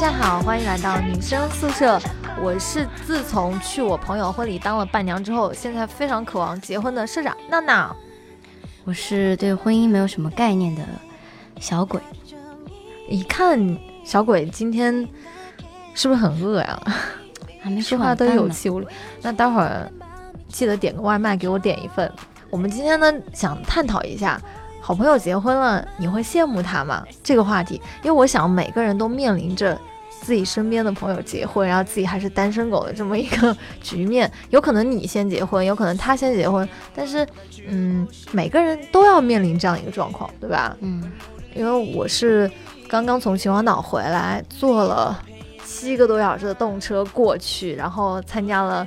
家好，欢迎来到女生宿舍。我是自从去我朋友婚礼当了伴娘之后，现在非常渴望结婚的社长闹闹。我是对婚姻没有什么概念的小鬼。一看小鬼今天是不是很饿呀？还没说话都有气无力。那待会儿记得点个外卖给我点一份。我们今天呢想探讨一下。好朋友结婚了，你会羡慕他吗？这个话题，因为我想每个人都面临着自己身边的朋友结婚，然后自己还是单身狗的这么一个局面。有可能你先结婚，有可能他先结婚，但是，嗯，每个人都要面临这样一个状况，对吧？嗯，因为我是刚刚从秦皇岛回来，坐了七个多小时的动车过去，然后参加了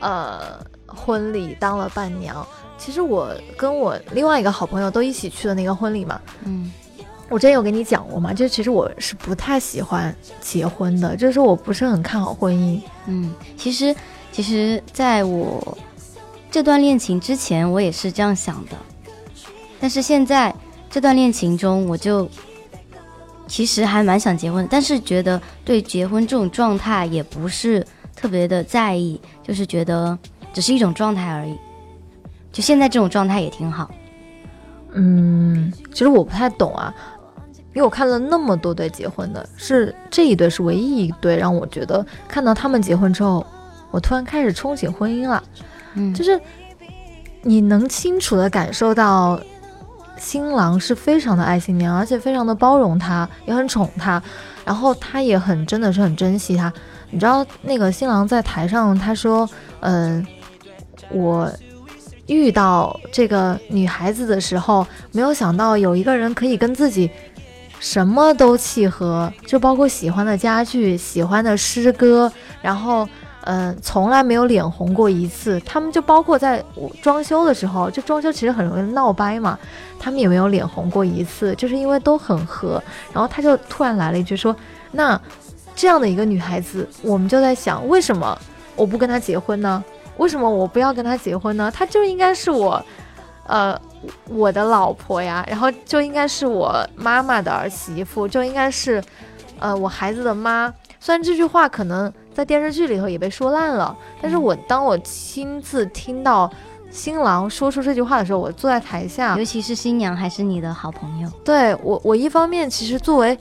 呃婚礼，当了伴娘。其实我跟我另外一个好朋友都一起去的那个婚礼嘛，嗯，我之前有跟你讲过嘛，就其实我是不太喜欢结婚的，就是我不是很看好婚姻。嗯，其实其实在我这段恋情之前，我也是这样想的，但是现在这段恋情中，我就其实还蛮想结婚，但是觉得对结婚这种状态也不是特别的在意，就是觉得只是一种状态而已。就现在这种状态也挺好，嗯，其实我不太懂啊，因为我看了那么多对结婚的，是这一对是唯一一对让我觉得看到他们结婚之后，我突然开始憧憬婚姻了，嗯，就是你能清楚的感受到新郎是非常的爱新娘，而且非常的包容她，也很宠她，然后他也很真的是很珍惜她，你知道那个新郎在台上他说，嗯，我。遇到这个女孩子的时候，没有想到有一个人可以跟自己什么都契合，就包括喜欢的家具、喜欢的诗歌，然后，嗯，从来没有脸红过一次。他们就包括在装修的时候，就装修其实很容易闹掰嘛，他们也没有脸红过一次，就是因为都很合。然后他就突然来了一句说：“那这样的一个女孩子，我们就在想，为什么我不跟她结婚呢？”为什么我不要跟她结婚呢？她就应该是我，呃，我的老婆呀，然后就应该是我妈妈的儿媳妇，就应该是，呃，我孩子的妈。虽然这句话可能在电视剧里头也被说烂了，但是我当我亲自听到新郎说出这句话的时候，我坐在台下，尤其是新娘还是你的好朋友，对我，我一方面其实作为。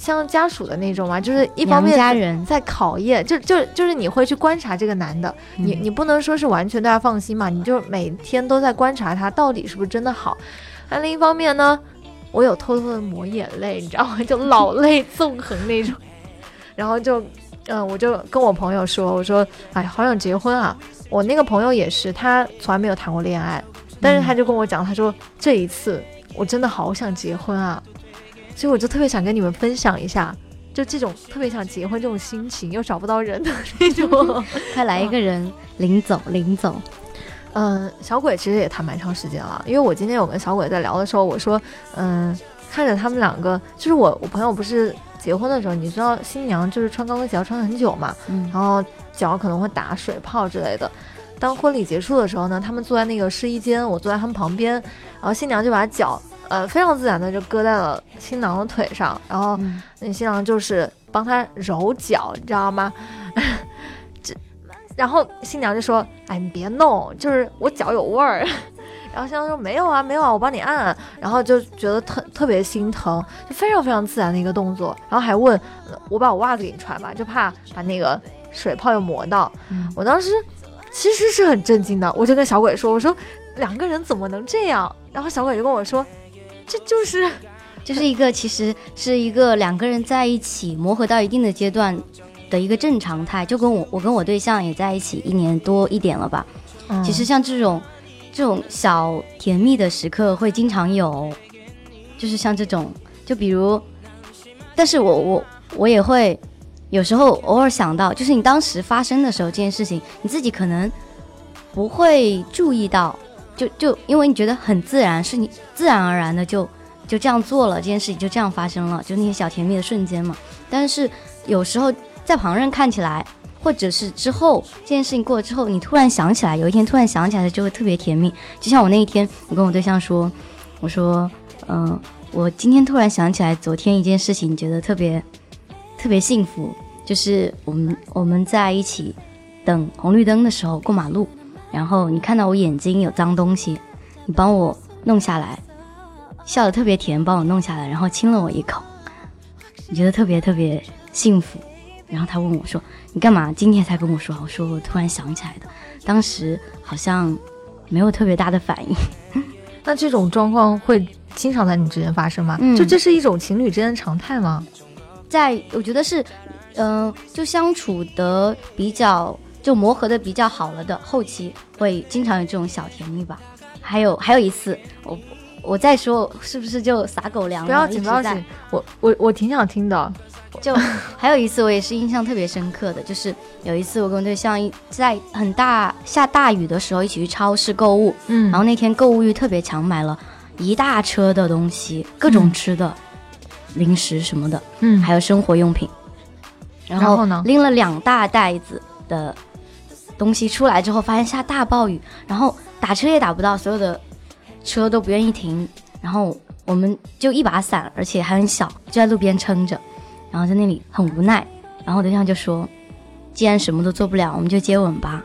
像家属的那种嘛，就是一方面家人在考验，就就就是你会去观察这个男的，你你不能说是完全对他放心嘛，你就每天都在观察他到底是不是真的好。那另一方面呢，我有偷偷的抹眼泪，你知道吗？就老泪纵横那种。然后就，嗯，我就跟我朋友说，我说，哎，好想结婚啊！我那个朋友也是，他从来没有谈过恋爱，但是他就跟我讲，他说这一次我真的好想结婚啊。所以我就特别想跟你们分享一下，就这种特别想结婚这种心情，又找不到人的那种。快来一个人领走，领走。嗯，小鬼其实也谈蛮长时间了，因为我今天有跟小鬼在聊的时候，我说，嗯，看着他们两个，就是我我朋友不是结婚的时候，你知道新娘就是穿高跟鞋要穿很久嘛，嗯，然后脚可能会打水泡之类的。当婚礼结束的时候呢，他们坐在那个试衣间，我坐在他们旁边，然后新娘就把脚。呃，非常自然的就搁在了新郎的腿上，然后那新郎就是帮他揉脚，你知道吗？这，然后新娘就说：“哎，你别弄，就是我脚有味儿。”然后新郎说：“没有啊，没有啊，我帮你按。”然后就觉得特特别心疼，就非常非常自然的一个动作，然后还问我把我袜子给你穿吧，就怕把那个水泡又磨到。我当时其实是很震惊的，我就跟小鬼说：“我说两个人怎么能这样？”然后小鬼就跟我说。这就是，就是一个其实是一个两个人在一起磨合到一定的阶段的一个正常态，就跟我我跟我对象也在一起一年多一点了吧。其实像这种这种小甜蜜的时刻会经常有，就是像这种，就比如，但是我我我也会有时候偶尔想到，就是你当时发生的时候这件事情，你自己可能不会注意到。就就因为你觉得很自然，是你自然而然的就就这样做了，这件事情就这样发生了，就那些小甜蜜的瞬间嘛。但是有时候在旁人看起来，或者是之后这件事情过了之后，你突然想起来，有一天突然想起来就会特别甜蜜。就像我那一天，我跟我对象说，我说，嗯，我今天突然想起来昨天一件事情，觉得特别特别幸福，就是我们我们在一起等红绿灯的时候过马路，然后你看到我眼睛有脏东西，你帮我弄下来，笑得特别甜，帮我弄下来，然后亲了我一口，你觉得特别特别幸福。然后他问我说：“你干嘛今天才跟我说？”我说：“我突然想起来的，当时好像没有特别大的反应。”那这种状况会经常在你之间发生吗？就这是一种情侣之间的常态吗？在我觉得是，嗯，就相处的比较，就磨合的比较好了的后期，会经常有这种小甜蜜吧。还有还有一次，我我再说是不是就撒狗粮了？不要紧不要紧，我我我挺想听的。就还有一次，我也是印象特别深刻的，就是有一次我跟对象在很大下大雨的时候一起去超市购物，嗯，然后那天购物欲特别强，买了一大车的东西，各种吃的、零食什么的，嗯，还有生活用品，然后呢，拎了两大袋子的东西出来之后，发现下大暴雨，然后打车也打不到，所有的车都不愿意停，然后我们就一把伞，而且还很小，就在路边撑着。然后在那里很无奈，然后对象就说：“既然什么都做不了，我们就接吻吧。”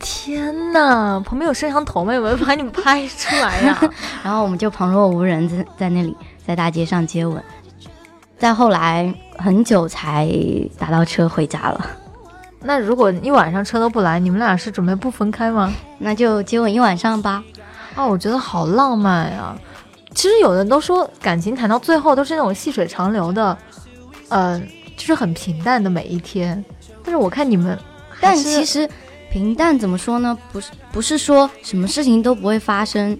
天哪，旁边有摄像头吗？有没有把你们拍出来呀？然后我们就旁若无人，在在那里在大街上接吻。再后来很久才打到车回家了。那如果一晚上车都不来，你们俩是准备不分开吗？那就接吻一晚上吧。哦，我觉得好浪漫呀。其实有人都说，感情谈到最后都是那种细水长流的。嗯，就是很平淡的每一天，但是我看你们，但其实平淡怎么说呢？不是不是说什么事情都不会发生，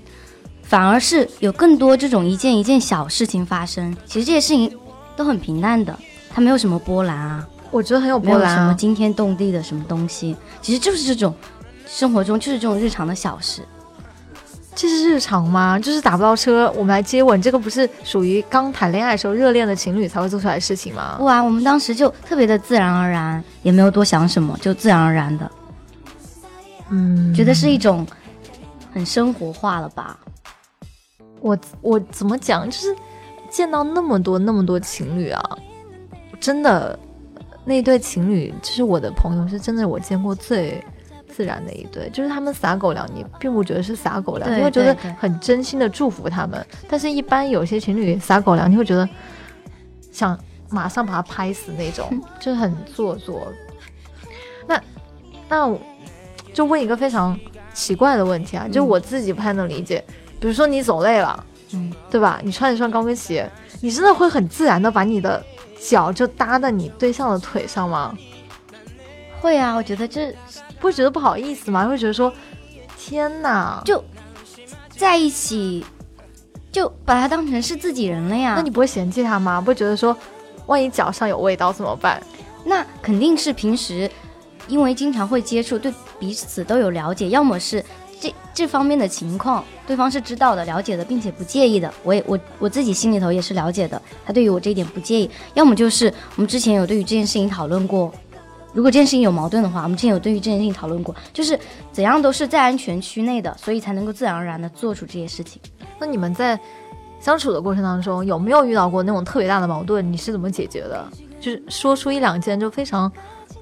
反而是有更多这种一件一件小事情发生。其实这些事情都很平淡的，它没有什么波澜啊。我觉得很有波澜，什么惊天动地的什么东西，其实就是这种生活中就是这种日常的小事。这是日常吗？就是打不到车，我们来接吻，这个不是属于刚谈恋爱时候热恋的情侣才会做出来的事情吗？不啊，我们当时就特别的自然而然，也没有多想什么，就自然而然的，嗯，觉得是一种很生活化了吧？我我怎么讲？就是见到那么多那么多情侣啊，真的，那对情侣就是我的朋友，是真的我见过最。自然的一对，就是他们撒狗粮，你并不觉得是撒狗粮，你会觉得很真心的祝福他们。但是，一般有些情侣撒狗粮，你会觉得想马上把他拍死那种，就是很做作。那那就问一个非常奇怪的问题啊，就我自己不太能理解。比如说你走累了，嗯，对吧？你穿一双高跟鞋，你真的会很自然的把你的脚就搭在你对象的腿上吗？会啊，我觉得这。不会觉得不好意思吗？会觉得说，天哪，就在一起，就把他当成是自己人了呀。那你不会嫌弃他吗？不会觉得说，万一脚上有味道怎么办？那肯定是平时因为经常会接触，对彼此都有了解，要么是这这方面的情况，对方是知道的、了解的，并且不介意的。我也我我自己心里头也是了解的，他对于我这一点不介意。要么就是我们之前有对于这件事情讨论过。如果这件事情有矛盾的话，我们之前有对于这件事情讨论过，就是怎样都是在安全区内的，所以才能够自然而然的做出这些事情。那你们在相处的过程当中，有没有遇到过那种特别大的矛盾？你是怎么解决的？就是说出一两件就非常，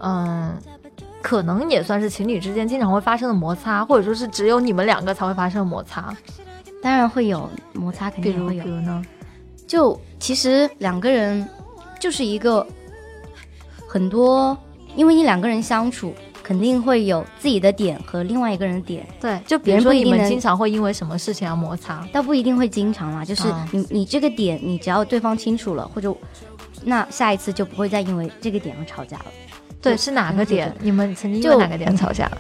嗯，可能也算是情侣之间经常会发生的摩擦，或者说是只有你们两个才会发生的摩擦。当然会有摩擦，肯定会有。比如呢？就其实两个人就是一个很多。因为你两个人相处，肯定会有自己的点和另外一个人的点。对，就比如说你们经常会因为什么事情而摩擦，倒不一定会经常啦。就是你你这个点，你只要对方清楚了，或者那下一次就不会再因为这个点而吵架了。对，是哪个点？你们曾经就哪个点吵架？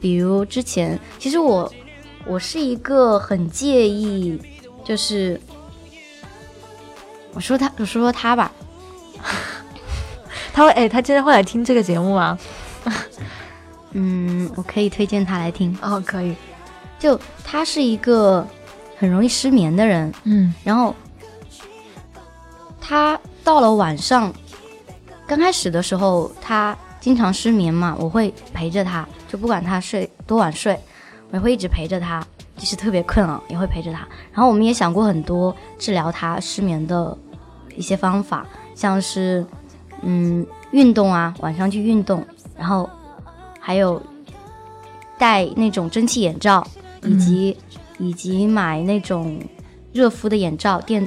比如之前，其实我我是一个很介意，就是我说他，我说说他吧。他会哎，他今天会来听这个节目吗？嗯，我可以推荐他来听哦，可以。就他是一个很容易失眠的人，嗯，然后他到了晚上，刚开始的时候他经常失眠嘛，我会陪着他，就不管他睡多晚睡，我会一直陪着他，即使特别困啊，也会陪着他。然后我们也想过很多治疗他失眠的一些方法，像是。嗯，运动啊，晚上去运动，然后还有戴那种蒸汽眼罩，以及、以及买那种热敷的眼罩，电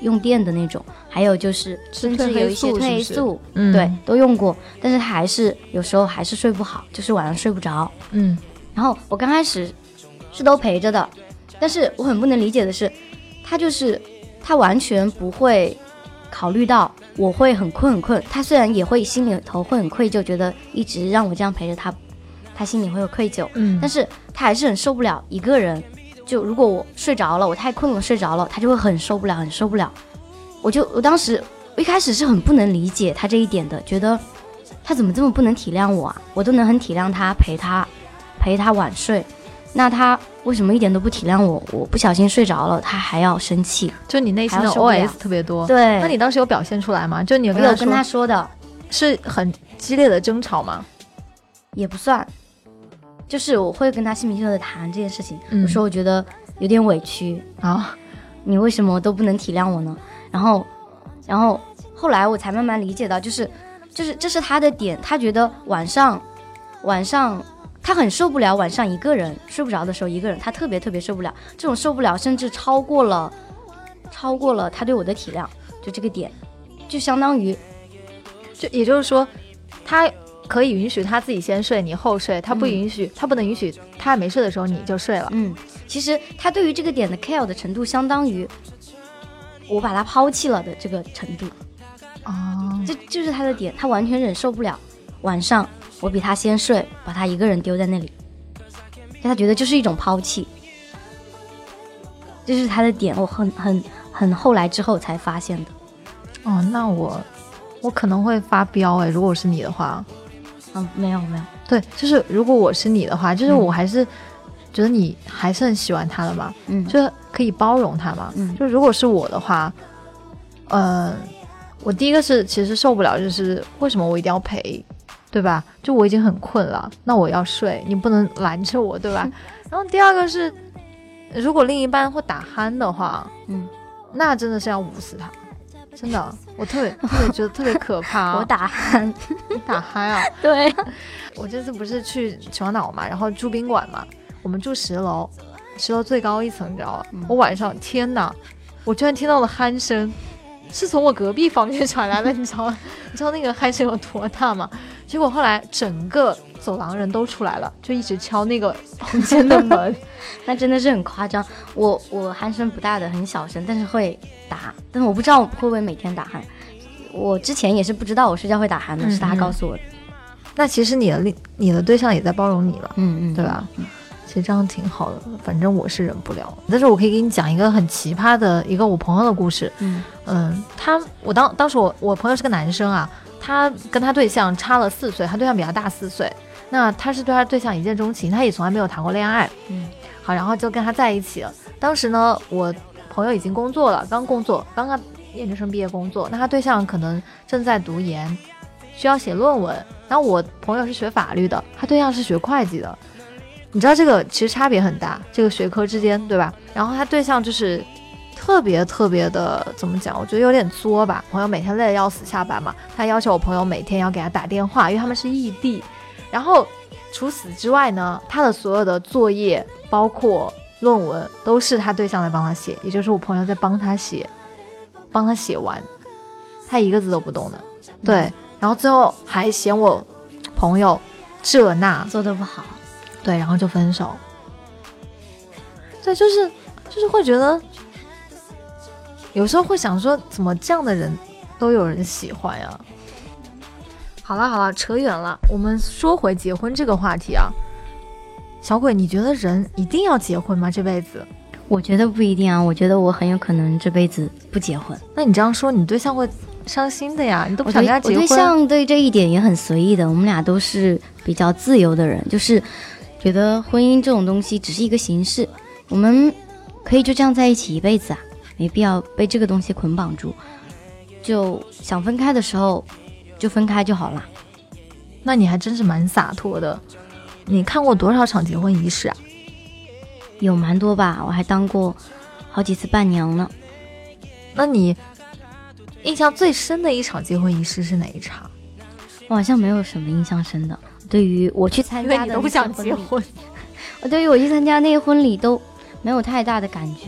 用电的那种，还有就是甚至有一些褪黑素，嗯，对，都用过，但是还是有时候还是睡不好，就是晚上睡不着。嗯，然后我刚开始是都陪着的，但是我很不能理解的是，他就是他完全不会考虑到我会很困很困，他虽然也会心里头会很愧疚，觉得一直让我这样陪着他，他心里会有愧疚，嗯，但是他还是很受不了一个人。就如果我睡着了，我太困了睡着了，他就会很受不了，很受不了。我就我当时我一开始是很不能理解他这一点的，觉得他怎么这么不能体谅我啊？我都能很体谅他陪他陪他晚睡，那他为什么一点都不体谅我？我不小心睡着了，他还要生气，就你内心的 OS 特别多。，对，那你当时有表现出来吗？就你有我跟他说有跟他说的，是很激烈的争吵吗？也不算，就是我会跟他心平气和的谈这件事情。嗯我说我觉得有点委屈，啊，你为什么都不能体谅我呢？然后，然后后来我才慢慢理解到，就是，就是这是他的点，他觉得晚上，晚上他很受不了晚上一个人睡不着的时候一个人，他特别特别受不了，这种受不了甚至超过了，超过了他对我的体谅，就这个点，就相当于就也就是说，他可以允许他自己先睡，你后睡，他不嗯允许，他不能允许他还没睡的时候你就睡了。嗯，其实他对于这个点的 care 的程度，相当于我把他抛弃了的这个程度。哦，这就是他的点，他完全忍受不了晚上我比他先睡，把他一个人丢在那里，他觉得就是一种抛弃，这是他的点，我很很很后来之后才发现的。哦，那我我可能会发飙哎，如果是你的话，嗯，没有没有，对，就是如果我是你的话，就是嗯。我还是觉得你还是很喜欢他的嘛，嗯，就是可以包容他嘛。嗯就如果是我的话，呃，我第一个是其实受不了，就是为什么我一定要陪，对吧？就我已经很困了，那我要睡，你不能拦着我，对吧？然后第二个是，如果另一半会打鼾的话，嗯，那真的是要捂死他。真的，我特别 特别觉得特别可怕、我打鼾，你打鼾啊！对，我这次不是去秦皇岛嘛，然后住宾馆嘛，我们住十楼，十楼最高一层，你知道吧？嗯我晚上天哪，我居然听到了鼾声，是从我隔壁房间传来的，你知道吗？你知道那个鼾声有多大吗？结果后来整个走廊人都出来了，就一直敲那个房间的门。那真的是很夸张。我我鼾声不大的，很小声，但是会打，但是我不知道会不会每天打鼾。我之前也是不知道我睡觉会打鼾的，嗯是他嗯告诉我的。那其实你的另你的对象也在包容你了。嗯嗯，对吧？其实这样挺好的，反正我是忍不了。但是我可以给你讲一个很奇葩的一个我朋友的故事。嗯嗯，他我当当时我我朋友是个男生啊，他跟他对象差了四岁，他对象比他大四岁。那他是对他对象一见钟情，他也从来没有谈过恋爱。嗯好，然后就跟他在一起了。当时呢，我朋友已经工作了，刚工作，刚刚研究生毕业工作。那他对象可能正在读研，需要写论文。然后我朋友是学法律的，他对象是学会计的。你知道这个其实差别很大，这个学科之间，对吧？然后他对象就是特别特别的怎么讲？我觉得有点作吧。朋友每天累得要死，下班嘛，他要求我朋友每天要给他打电话，因为他们是异地。然后除此之外呢，他的所有的作业，包括论文，都是他对象在帮他写，也就是我朋友在帮他写，帮他写完，他一个字都不动的。对，然后最后还嫌我朋友这那，做的不好。对，然后就分手。对，就是就是会觉得，有时候会想说，怎么这样的人都有人喜欢呀？好了好了，扯远了，我们说回结婚这个话题啊。小鬼，你觉得人一定要结婚吗？这辈子？我觉得不一定啊，我觉得我很有可能这辈子不结婚。那你这样说，你对象会伤心的呀？你都不想跟他结婚？我对象对这一点也很随意的，我们俩都是比较自由的人，就是觉得婚姻这种东西只是一个形式，我们可以就这样在一起一辈子啊，没必要被这个东西捆绑住。就想分开的时候就分开就好了。那你还真是蛮洒脱的。你看过多少场结婚仪式啊？有蛮多吧，我还当过好几次伴娘呢。那你印象最深的一场结婚仪式是哪一场？我好像没有什么印象深的。对于我去参加的都不想结婚，我 对于我去参加那个婚礼都没有太大的感觉。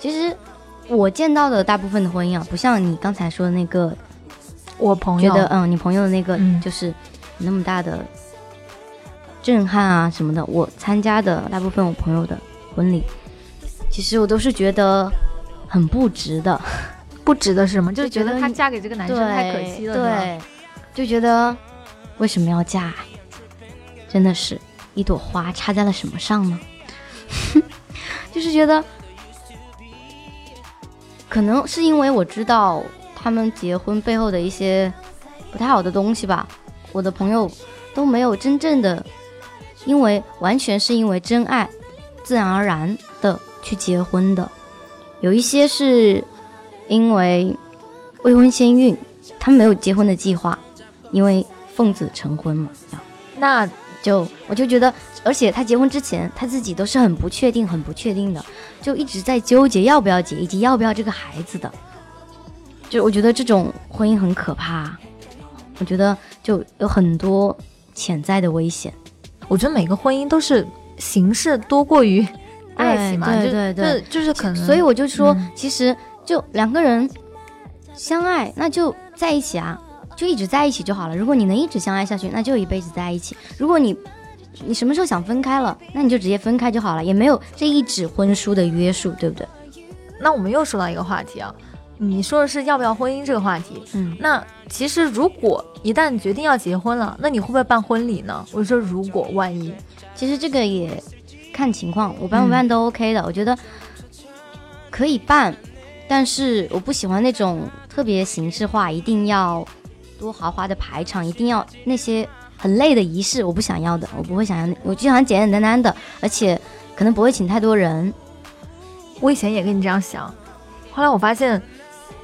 其实我见到的大部分的婚姻啊，不像你刚才说的那个，我朋友觉得嗯，你朋友的那个就是那么大的震撼啊什么的。我参加的大部分我朋友的婚礼，其实我都是觉得很不值的。不值的是什么？就是觉得她嫁给这个男生太可惜了，对，就觉得为什么要嫁？真的是一朵花插在了什么上呢？就是觉得，可能是因为我知道他们结婚背后的一些不太好的东西吧。我的朋友都没有真正的，因为完全是因为真爱，自然而然的去结婚的。有一些是因为未婚先孕，他们没有结婚的计划，因为奉子成婚嘛。那。就我就觉得，而且他结婚之前，他自己都是很不确定、很不确定的，就一直在纠结要不要结，以及要不要这个孩子的。就我觉得这种婚姻很可怕，我觉得就有很多潜在的危险。我觉得每个婚姻都是形式多过于 爱情嘛，对对对，就是可能。所以我就说，其实就两个人相爱，那就在一起啊。就一直在一起就好了。如果你能一直相爱下去，那就一辈子在一起。如果你，你什么时候想分开了，那你就直接分开就好了，也没有这一纸婚书的约束，对不对？那我们又说到一个话题啊，你说的是要不要婚姻这个话题。嗯，那其实如果一旦决定要结婚了，那你会不会办婚礼呢？我说如果万一，其实这个也看情况，我办不办都 OK 的。我觉得可以办，但是我不喜欢那种特别形式化，一定要。多豪华的排场，一定要那些很累的仪式，我不想要的，我不会想要，我就想简简单单的，而且可能不会请太多人。我以前也跟你这样想，后来我发现，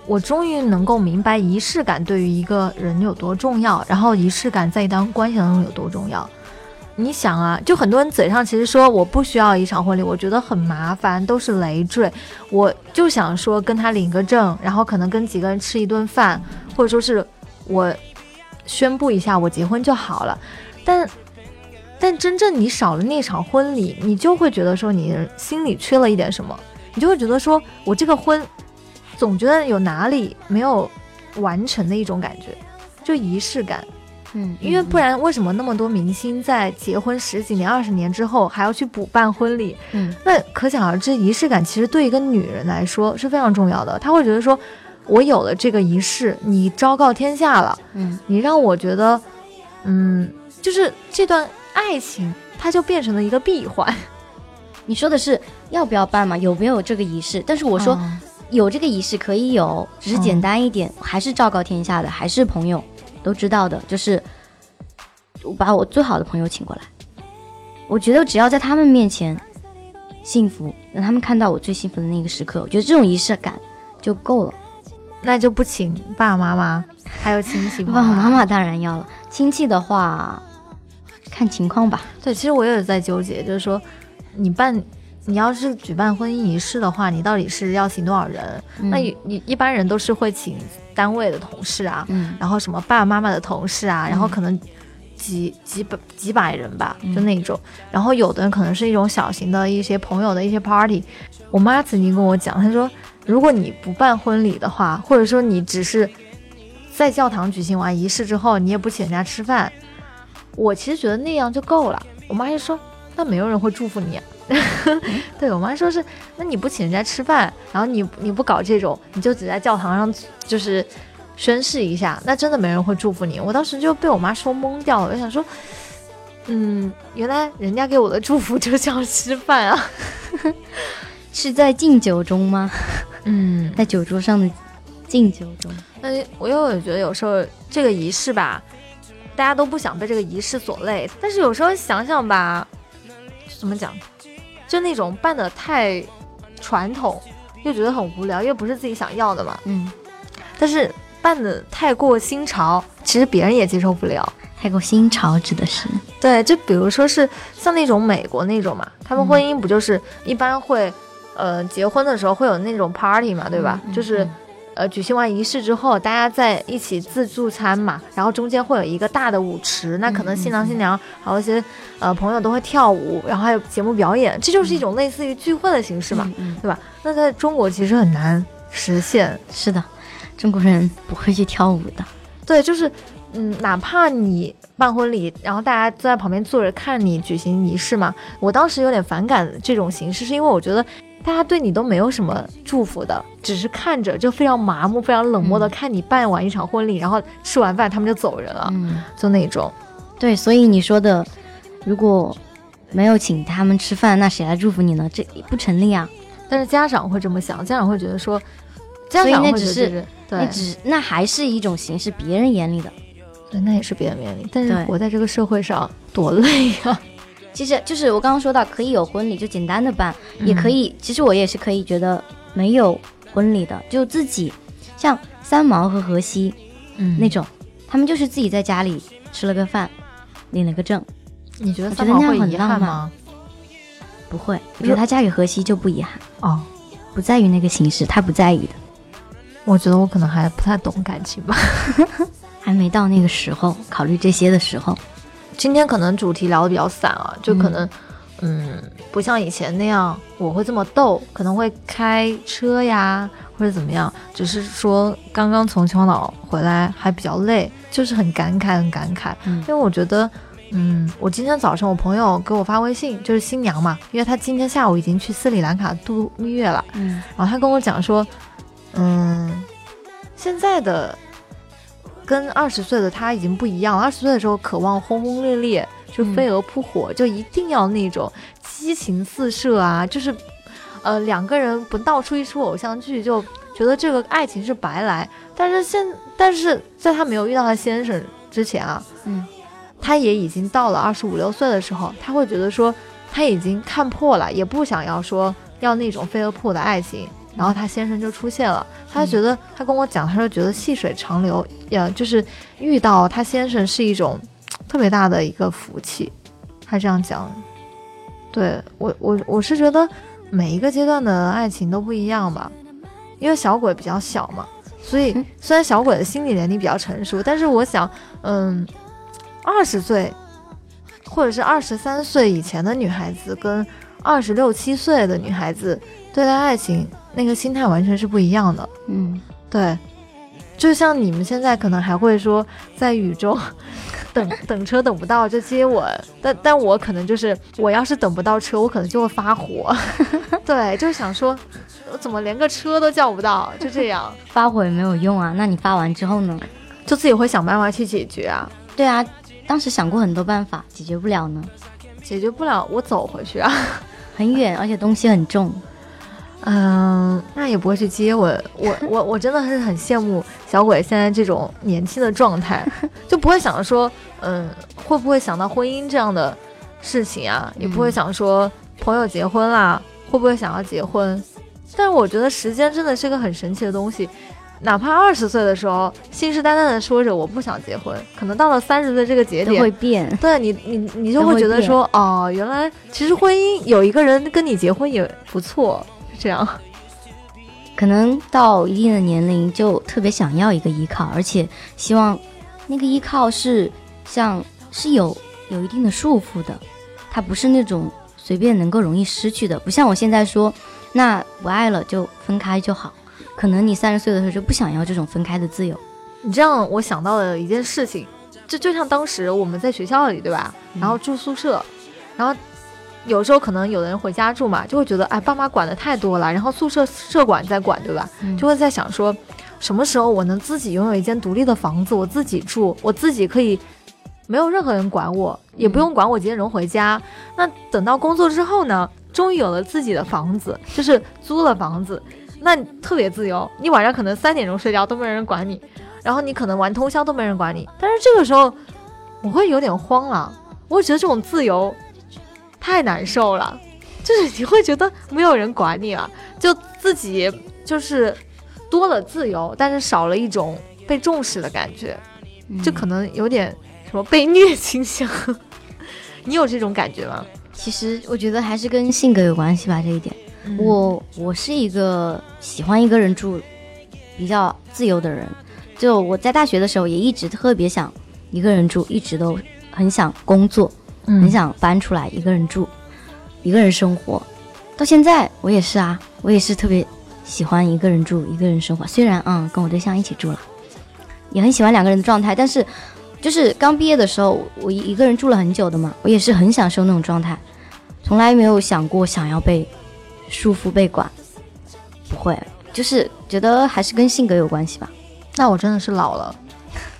我终于能够明白仪式感对于一个人有多重要，然后仪式感在一段关系当中有多重要。你想啊，就很多人嘴上其实说我不需要一场婚礼，我觉得很麻烦，都是累赘。我就想说跟他领个证，然后可能跟几个人吃一顿饭，或者说是。我宣布一下，我结婚就好了。但但真正你少了那场婚礼，你就会觉得说你心里缺了一点什么，你就会觉得说我这个婚总觉得有哪里没有完成的一种感觉，就仪式感。嗯，因为不然为什么那么多明星在结婚十几年、二十年之后还要去补办婚礼？嗯，那可想而知，仪式感其实对一个女人来说是非常重要的。她会觉得说。我有了这个仪式，你昭告天下了，嗯，你让我觉得，嗯，就是这段爱情，它就变成了一个闭环。你说的是要不要办嘛？有没有这个仪式？但是我说有这个仪式可以有，只是简单一点，还是昭告天下的，还是朋友都知道的，就是我把我最好的朋友请过来，我觉得只要在他们面前幸福，让他们看到我最幸福的那个时刻，我觉得这种仪式感就够了。那就不请爸爸妈妈，还有亲戚。爸爸妈妈当然要了，亲戚的话看情况吧。对，其实我也在纠结，就是说，你办，你要是举办婚姻仪式的话，你到底是要请多少人？那你一般人都是会请单位的同事啊，然后什么爸爸妈妈的同事啊，然后可能几几百几百人吧，就那种。然后有的人可能是一种小型的一些朋友的一些 party。我妈曾经跟我讲，她说。如果你不办婚礼的话，或者说你只是在教堂举行完仪式之后，你也不请人家吃饭，我其实觉得那样就够了。我妈就说，那没有人会祝福你。对我妈说是，那你不请人家吃饭，然后你你不搞这种，你就只在教堂上就是宣誓一下，那真的没人会祝福你。我当时就被我妈说懵掉了，我想说，嗯，原来人家给我的祝福就叫吃饭啊。是在敬酒中吗？嗯，在酒桌上的敬酒中。那我又觉得有时候这个仪式吧，大家都不想被这个仪式所累。但是有时候想想吧，怎么讲，就那种办的太传统，又觉得很无聊，又不是自己想要的嘛。嗯。但是办的太过新潮，其实别人也接受不了。太过新潮指的是？对，就比如说是像那种美国那种嘛，他们婚姻不就是一般会。呃，结婚的时候会有那种 party 嘛，对吧？就是呃，举行完仪式之后，大家在一起自助餐嘛，然后中间会有一个大的舞池，那可能新郎新娘还有一些呃朋友都会跳舞，然后还有节目表演，这就是一种类似于聚会的形式嘛，对吧？那在中国其实很难实现。是的，中国人不会去跳舞的。对，就是嗯，哪怕你办婚礼，然后大家都在旁边坐着看你举行仪式嘛，我当时有点反感这种形式，是因为我觉得。大家对你都没有什么祝福的，只是看着就非常麻木、非常冷漠的看你办完一场婚礼，然后吃完饭他们就走人了，就那种。对，所以你说的，如果没有请他们吃饭，那谁来祝福你呢？这不成立啊。但是家长会这么想，家长会觉得说，家长会只是对，只那还是一种形式，别人眼里的，对，那也是别人眼里。但是活在这个社会上多累呀。其实就是我刚刚说到，可以有婚礼就简单的办，也可以。其实我也是可以觉得没有婚礼的，就自己，像三毛和荷西，嗯，那种，他们就是自己在家里吃了个饭，领了个证。你觉得三毛会遗憾吗？不会，我觉得她嫁给荷西就不遗憾。哦，不在于那个形式，她不在意的。我觉得我可能还不太懂感情吧，还没到那个时候考虑这些的时候。今天可能主题聊的比较散啊，就可能，嗯，不像以前那样我会这么逗，可能会开车呀或者怎么样，只是说刚刚从秦皇岛回来还比较累，就是很感慨很感慨，因为我觉得，嗯，我今天早上我朋友给我发微信，就是新娘嘛，因为她今天下午已经去斯里兰卡度蜜月了，嗯，然后她跟我讲说，嗯，现在的。跟二十岁的他已经不一样了。二十岁的时候渴望轰轰烈烈，就飞蛾扑火，就一定要那种激情四射啊！就是，呃，两个人不闹出一出偶像剧，就觉得这个爱情是白来。但是现，但是在他没有遇到他先生之前啊，嗯，他也已经到了二十五六岁的时候，他会觉得说他已经看破了，也不想要说要那种飞蛾扑火的爱情。然后他先生就出现了，他觉得他跟我讲，他说觉得细水长流，呀，就是遇到他先生是一种特别大的一个福气，他这样讲。对我我我是觉得每一个阶段的爱情都不一样吧，因为小鬼比较小嘛，所以虽然小鬼的心理年龄比较成熟，但是我想，嗯，二十岁或者是二十三岁以前的女孩子跟二十六七岁的女孩子对待爱情。那个心态完全是不一样的，嗯，对，就像你们现在可能还会说在雨中 等等车等不到就接吻，但但我可能就是我要是等不到车，我可能就会发火，对，就是想说我怎么连个车都叫不到，就这样。发火也没有用啊。那你发完之后呢，就自己会想办法去解决啊。对啊，当时想过很多办法，解决不了呢，解决不了我走回去啊，很远，而且东西很重。嗯，那也不会去接吻。我我我真的是很羡慕小鬼现在这种年轻的状态，就不会想着说，嗯，会不会想到婚姻这样的事情啊？也不会想说朋友结婚啦，会不会想要结婚？但是我觉得时间真的是个很神奇的东西，哪怕二十岁的时候信誓旦旦的说着我不想结婚，可能到了三十岁这个节点会变。对你你你就会觉得说，哦，原来其实婚姻有一个人跟你结婚也不错。这样，可能到一定的年龄就特别想要一个依靠，而且希望那个依靠是像是有有一定的束缚的，它不是那种随便能够容易失去的。不像我现在说，那不爱了就分开就好。可能你三十岁的时候就不想要这种分开的自由。你这样，我想到了一件事情，就就像当时我们在学校里，对吧？然后住宿舍，然后。有时候可能有的人回家住嘛，就会觉得哎，爸妈管的太多了，然后宿舍舍管在管，对吧？就会在想说，什么时候我能自己拥有一间独立的房子，我自己住，我自己可以没有任何人管我，也不用管我几点钟回家。那等到工作之后呢，终于有了自己的房子，就是租了房子，那特别自由。你晚上可能三点钟睡觉都没人管你，然后你可能玩通宵都没人管你。但是这个时候，我会有点慌了，我会觉得这种自由。太难受了，就是你会觉得没有人管你了，就自己就是多了自由，但是少了一种被重视的感觉，就可能有点什么被虐倾向。你有这种感觉吗？其实我觉得还是跟性格有关系吧，这一点。我我是一个喜欢一个人住比较自由的人。就我在大学的时候，也一直特别想一个人住，一直都很想工作，很想搬出来一个人住，一个人生活。到现在我也是啊，我也是特别喜欢一个人住，一个人生活。虽然嗯，跟我对象一起住了，也很喜欢两个人的状态，但是就是刚毕业的时候，我一个人住了很久的嘛，我也是很享受那种状态，从来没有想过想要被束缚、被管，不会，就是觉得还是跟性格有关系吧。那我真的是老了，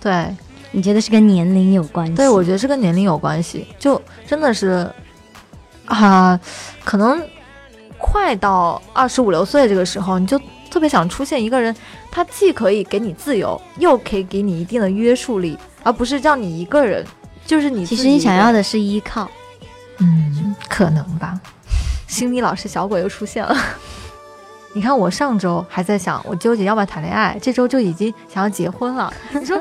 对，你觉得是跟年龄有关系？对，我觉得是跟年龄有关系，就真的是啊，可能快到二十五六岁这个时候，你就特别想出现一个人，他既可以给你自由，又可以给你一定的约束力，而不是让你一个人，就是你。其实你想要的是依靠，嗯，可能吧。心理老师小鬼又出现了。你看，我上周还在想，我纠结要不要谈恋爱，这周就已经想要结婚了。你说，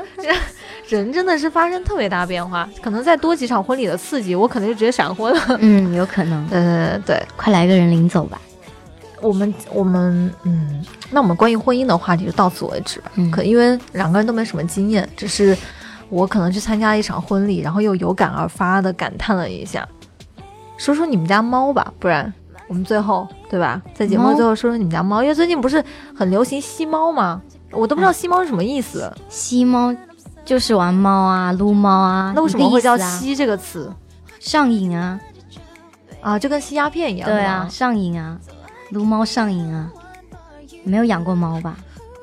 人真的是发生特别大变化，可能再多几场婚礼的刺激，我可能就直接闪婚了。嗯，有可能。对对快来个人领走吧。我们我们嗯，那我们关于婚姻的话题就到此为止。嗯，可因为两个人都没什么经验，只是我可能去参加了一场婚礼，然后又有感而发的感叹了一下。说说你们家猫吧，不然。我们最后对吧，在节目最后说说你们家猫，因为最近不是很流行吸猫吗？我都不知道吸猫是什么意思。吸猫就是玩猫啊，撸猫啊。那为什么会叫吸这个词？上瘾啊，啊，就跟吸鸦片一样。对啊，上瘾啊，撸猫上瘾啊。没有养过猫吧？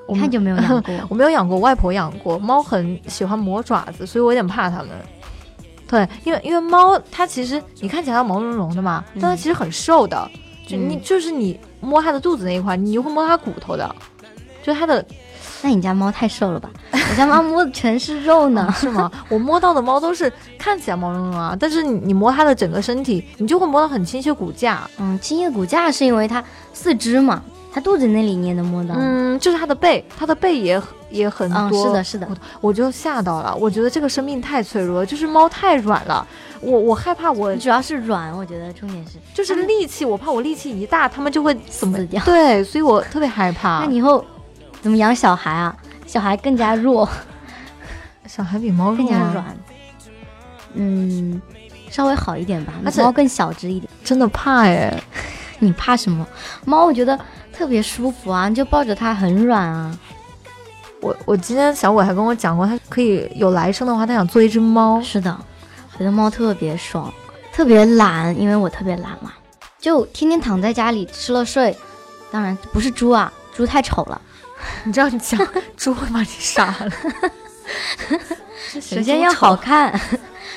我看就 没有养过。我没有养过，外婆养过。猫很喜欢磨爪子，所以我有点怕它们。对，因为因为猫它其实你看起来毛茸茸的嘛，但它其实很瘦的，就你就是你摸它的肚子那一块，你会摸它骨头的，就它的。那你家猫太瘦了吧？我家猫摸的全是肉呢，是吗？我摸到的猫都是看起来毛茸茸啊，但是你你摸它的整个身体，你就会摸到很清晰的骨架。嗯，清晰的骨架是因为它四肢嘛。它肚子那里你也能摸到，嗯，就是它的背，它的背也也很多，是的，是的，我就吓到了，我觉得这个生命太脆弱了，就是猫太软了，我我害怕我主要是软，我觉得重点是就是力气，我怕我力气一大，它们就会死掉，对，所以我特别害怕。那你以后怎么养小孩啊？小孩更加弱，小孩比猫更加软，嗯，稍微好一点吧，猫更小只一点，真的怕哎，你怕什么？猫我觉得。特别舒服啊，你就抱着它很软啊。我我今天小伟还跟我讲过，他可以有来生的话，他想做一只猫。是的，觉得猫特别爽，特别懒，因为我特别懒嘛，就天天躺在家里吃了睡。当然不是猪啊，猪太丑了。你知道你讲 猪会把你杀了。首先要好看，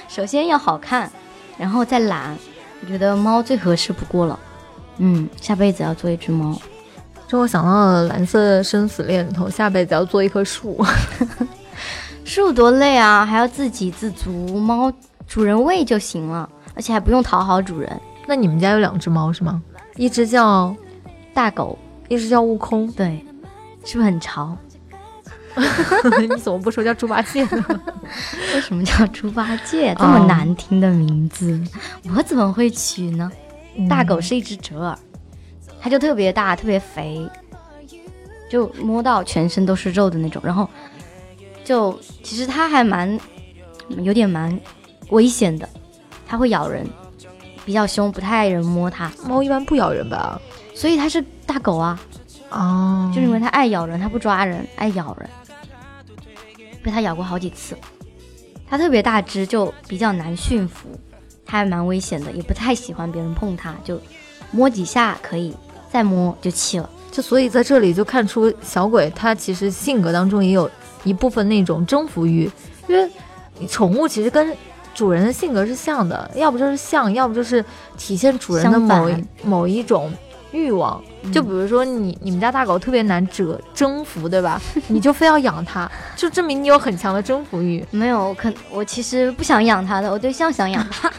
首先要好看，然后再懒。我觉得猫最合适不过了。嗯，下辈子要做一只猫。就我想到了《蓝色生死恋》里头，下辈子要做一棵树，树多累啊，还要自给自足，猫主人喂就行了，而且还不用讨好主人。那你们家有两只猫是吗？一只叫大狗，一只叫悟空，对，是不是很潮？你怎么不说叫猪八戒呢？为什么叫猪八戒？这么难听的名字，我怎么会取呢？大狗是一只折耳。它就特别大，特别肥，就摸到全身都是肉的那种。然后，就其实它还蛮有点蛮危险的，它会咬人，比较凶，不太爱人摸它。猫一般不咬人吧？所以它是大狗啊。哦，就是因为它爱咬人，它不抓人，爱咬人，被它咬过好几次。它特别大只，就比较难驯服，它还蛮危险的，也不太喜欢别人碰它，就摸几下可以。再摸就气了，就所以在这里就看出小鬼它其实性格当中也有一部分那种征服欲，因为宠物其实跟主人的性格是像的，要不就是像，要不就是体现主人的某一某一种欲望。就比如说你你们家大狗特别难折征服，对吧？你就非要养它，就证明你有很强的征服欲。没有，我可我其实不想养它的，我对象想养它。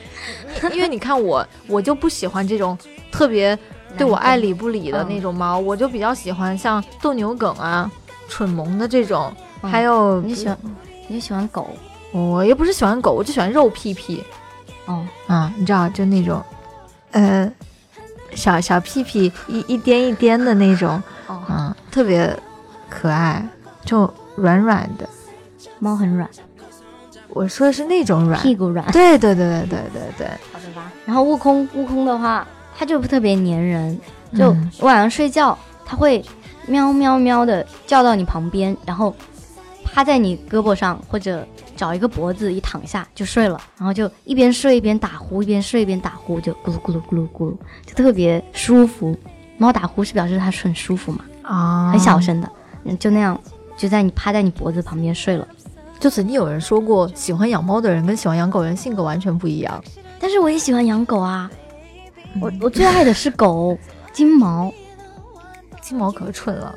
因为你看我，我就不喜欢这种特别。对我爱理不理的那种猫，我就比较喜欢像斗牛梗啊、蠢萌的这种，还有你喜欢，你喜欢狗？我又不是喜欢狗，我就喜欢肉屁屁。哦，啊，你知道，就那种，呃，小小屁屁一一颠一颠的那种，嗯，特别可爱，就软软的。猫很软，我说的是那种软，屁股软。对对对对对对对。好的吧。然后悟空，悟空的话，它就特别粘人，就晚上睡觉，它会喵喵喵的叫到你旁边，然后趴在你胳膊上，或者找一个脖子一躺下就睡了，然后就一边睡一边打呼，一边睡一边打呼，就咕噜咕噜咕噜咕噜，就特别舒服。猫打呼是表示它很舒服嘛？啊，很小声的，嗯，就那样，就在你趴在你脖子旁边睡了。就曾经有人说过，喜欢养猫的人跟喜欢养狗人性格完全不一样。但是我也喜欢养狗啊，我我最爱的是狗，金毛，金毛可蠢了。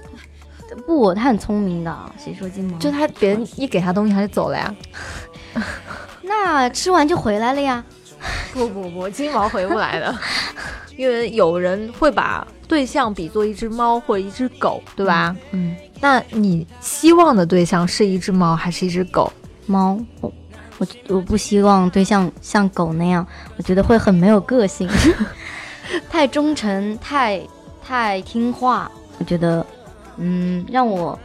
不，它很聪明的。谁说金毛？就它别人一给它东西，它就走了呀。那吃完就回来了呀。不不不，金毛回不来的，因为有人会把对象比作一只猫或一只狗，对吧？嗯。那你希望的对象是一只猫还是一只狗？猫，我我我不希望对象像狗那样，我觉得会很没有个性，太忠诚，太太听话，我觉得，嗯，让我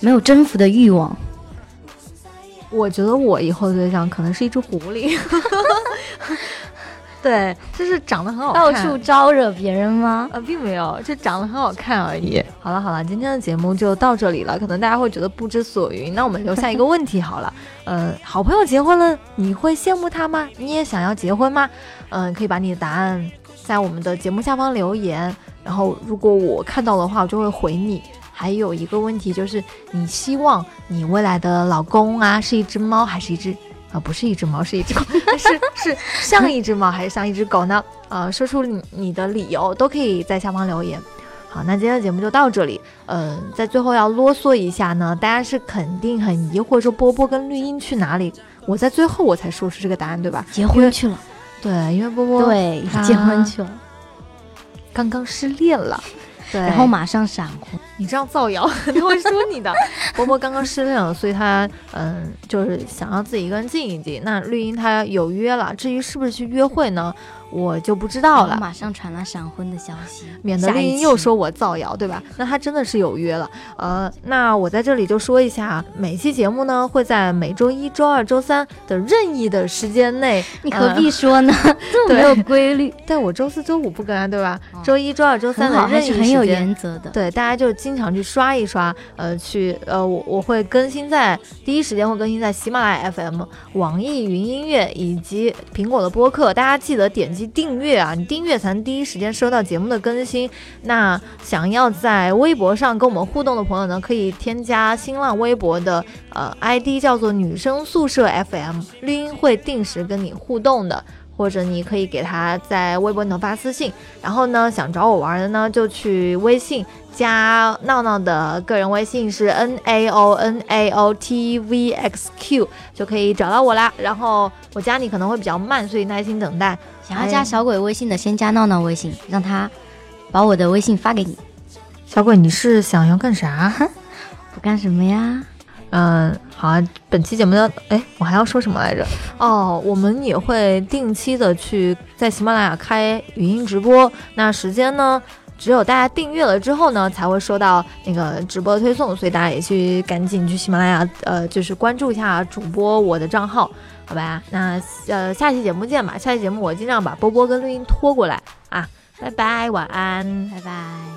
没有征服的欲望。我觉得我以后的对象可能是一只狐狸。对，就是长得很好看，到处招惹别人吗？呃，并没有，就长得很好看而已。好了好了，今天的节目就到这里了，可能大家会觉得不知所云。那我们留下一个问题好了，呃，好朋友结婚了，你会羡慕他吗？你也想要结婚吗？嗯，可以把你的答案在我们的节目下方留言，然后如果我看到的话，我就会回你。还有一个问题就是，你希望你未来的老公啊是一只猫还是一只？啊，不是一只猫，是一只狗，是是像一只猫还是像一只狗呢？呃，说出你你的理由都可以在下方留言。好，那今天的节目就到这里。嗯，在最后要啰嗦一下呢，大家是肯定很疑惑，说波波跟绿茵去哪里？我在最后我才说出这个答案，对吧？结婚去了。对，因为波波对结婚去了，刚刚失恋了。对，然后马上闪婚，你这样造谣，他会说你的。波波刚刚失恋了，所以他嗯，就是想要自己一个人静一静。那绿茵她有约了，至于是不是去约会呢？我就不知道了。马上传了闪婚的消息，免得丽英又说我造谣，对吧？那他真的是有约了。呃，那我在这里就说一下，每期节目呢会在每周一周二、周三的任意的时间内。你何必说呢？这么没有规律。但我周四周五不更啊，对吧？周一周二周三的任意时间。很有原则的。对，大家就经常去刷一刷，呃，去呃，我我会更新在第一时间会更新在喜马拉雅 FM、网易云音乐以及苹果的播客，大家记得点。订阅啊，你订阅才能第一时间收到节目的更新。那想要在微博上跟我们互动的朋友呢，可以添加新浪微博的呃 ID 叫做女生宿舍 FM，绿茵会定时跟你互动的，或者你可以给他在微博里头发私信。然后呢，想找我玩的呢，就去微信。加闹闹的个人微信是 n a o n a o t v x q 就可以找到我啦。然后我加你可能会比较慢，所以耐心等待。想要加小鬼微信的，先加闹闹微信，让他把我的微信发给你。小鬼，你是想要干啥？不干什么呀？嗯，好啊。本期节目呢，哎，我还要说什么来着？哦，我们也会定期的去在喜马拉雅开语音直播。那时间呢？只有大家订阅了之后呢，才会收到那个直播推送，所以大家也去赶紧去喜马拉雅，呃，就是关注一下主播我的账号，好吧？那呃，下期节目见吧。下期节目我尽量把波波跟绿茵拖过来啊，拜拜，晚安，拜拜。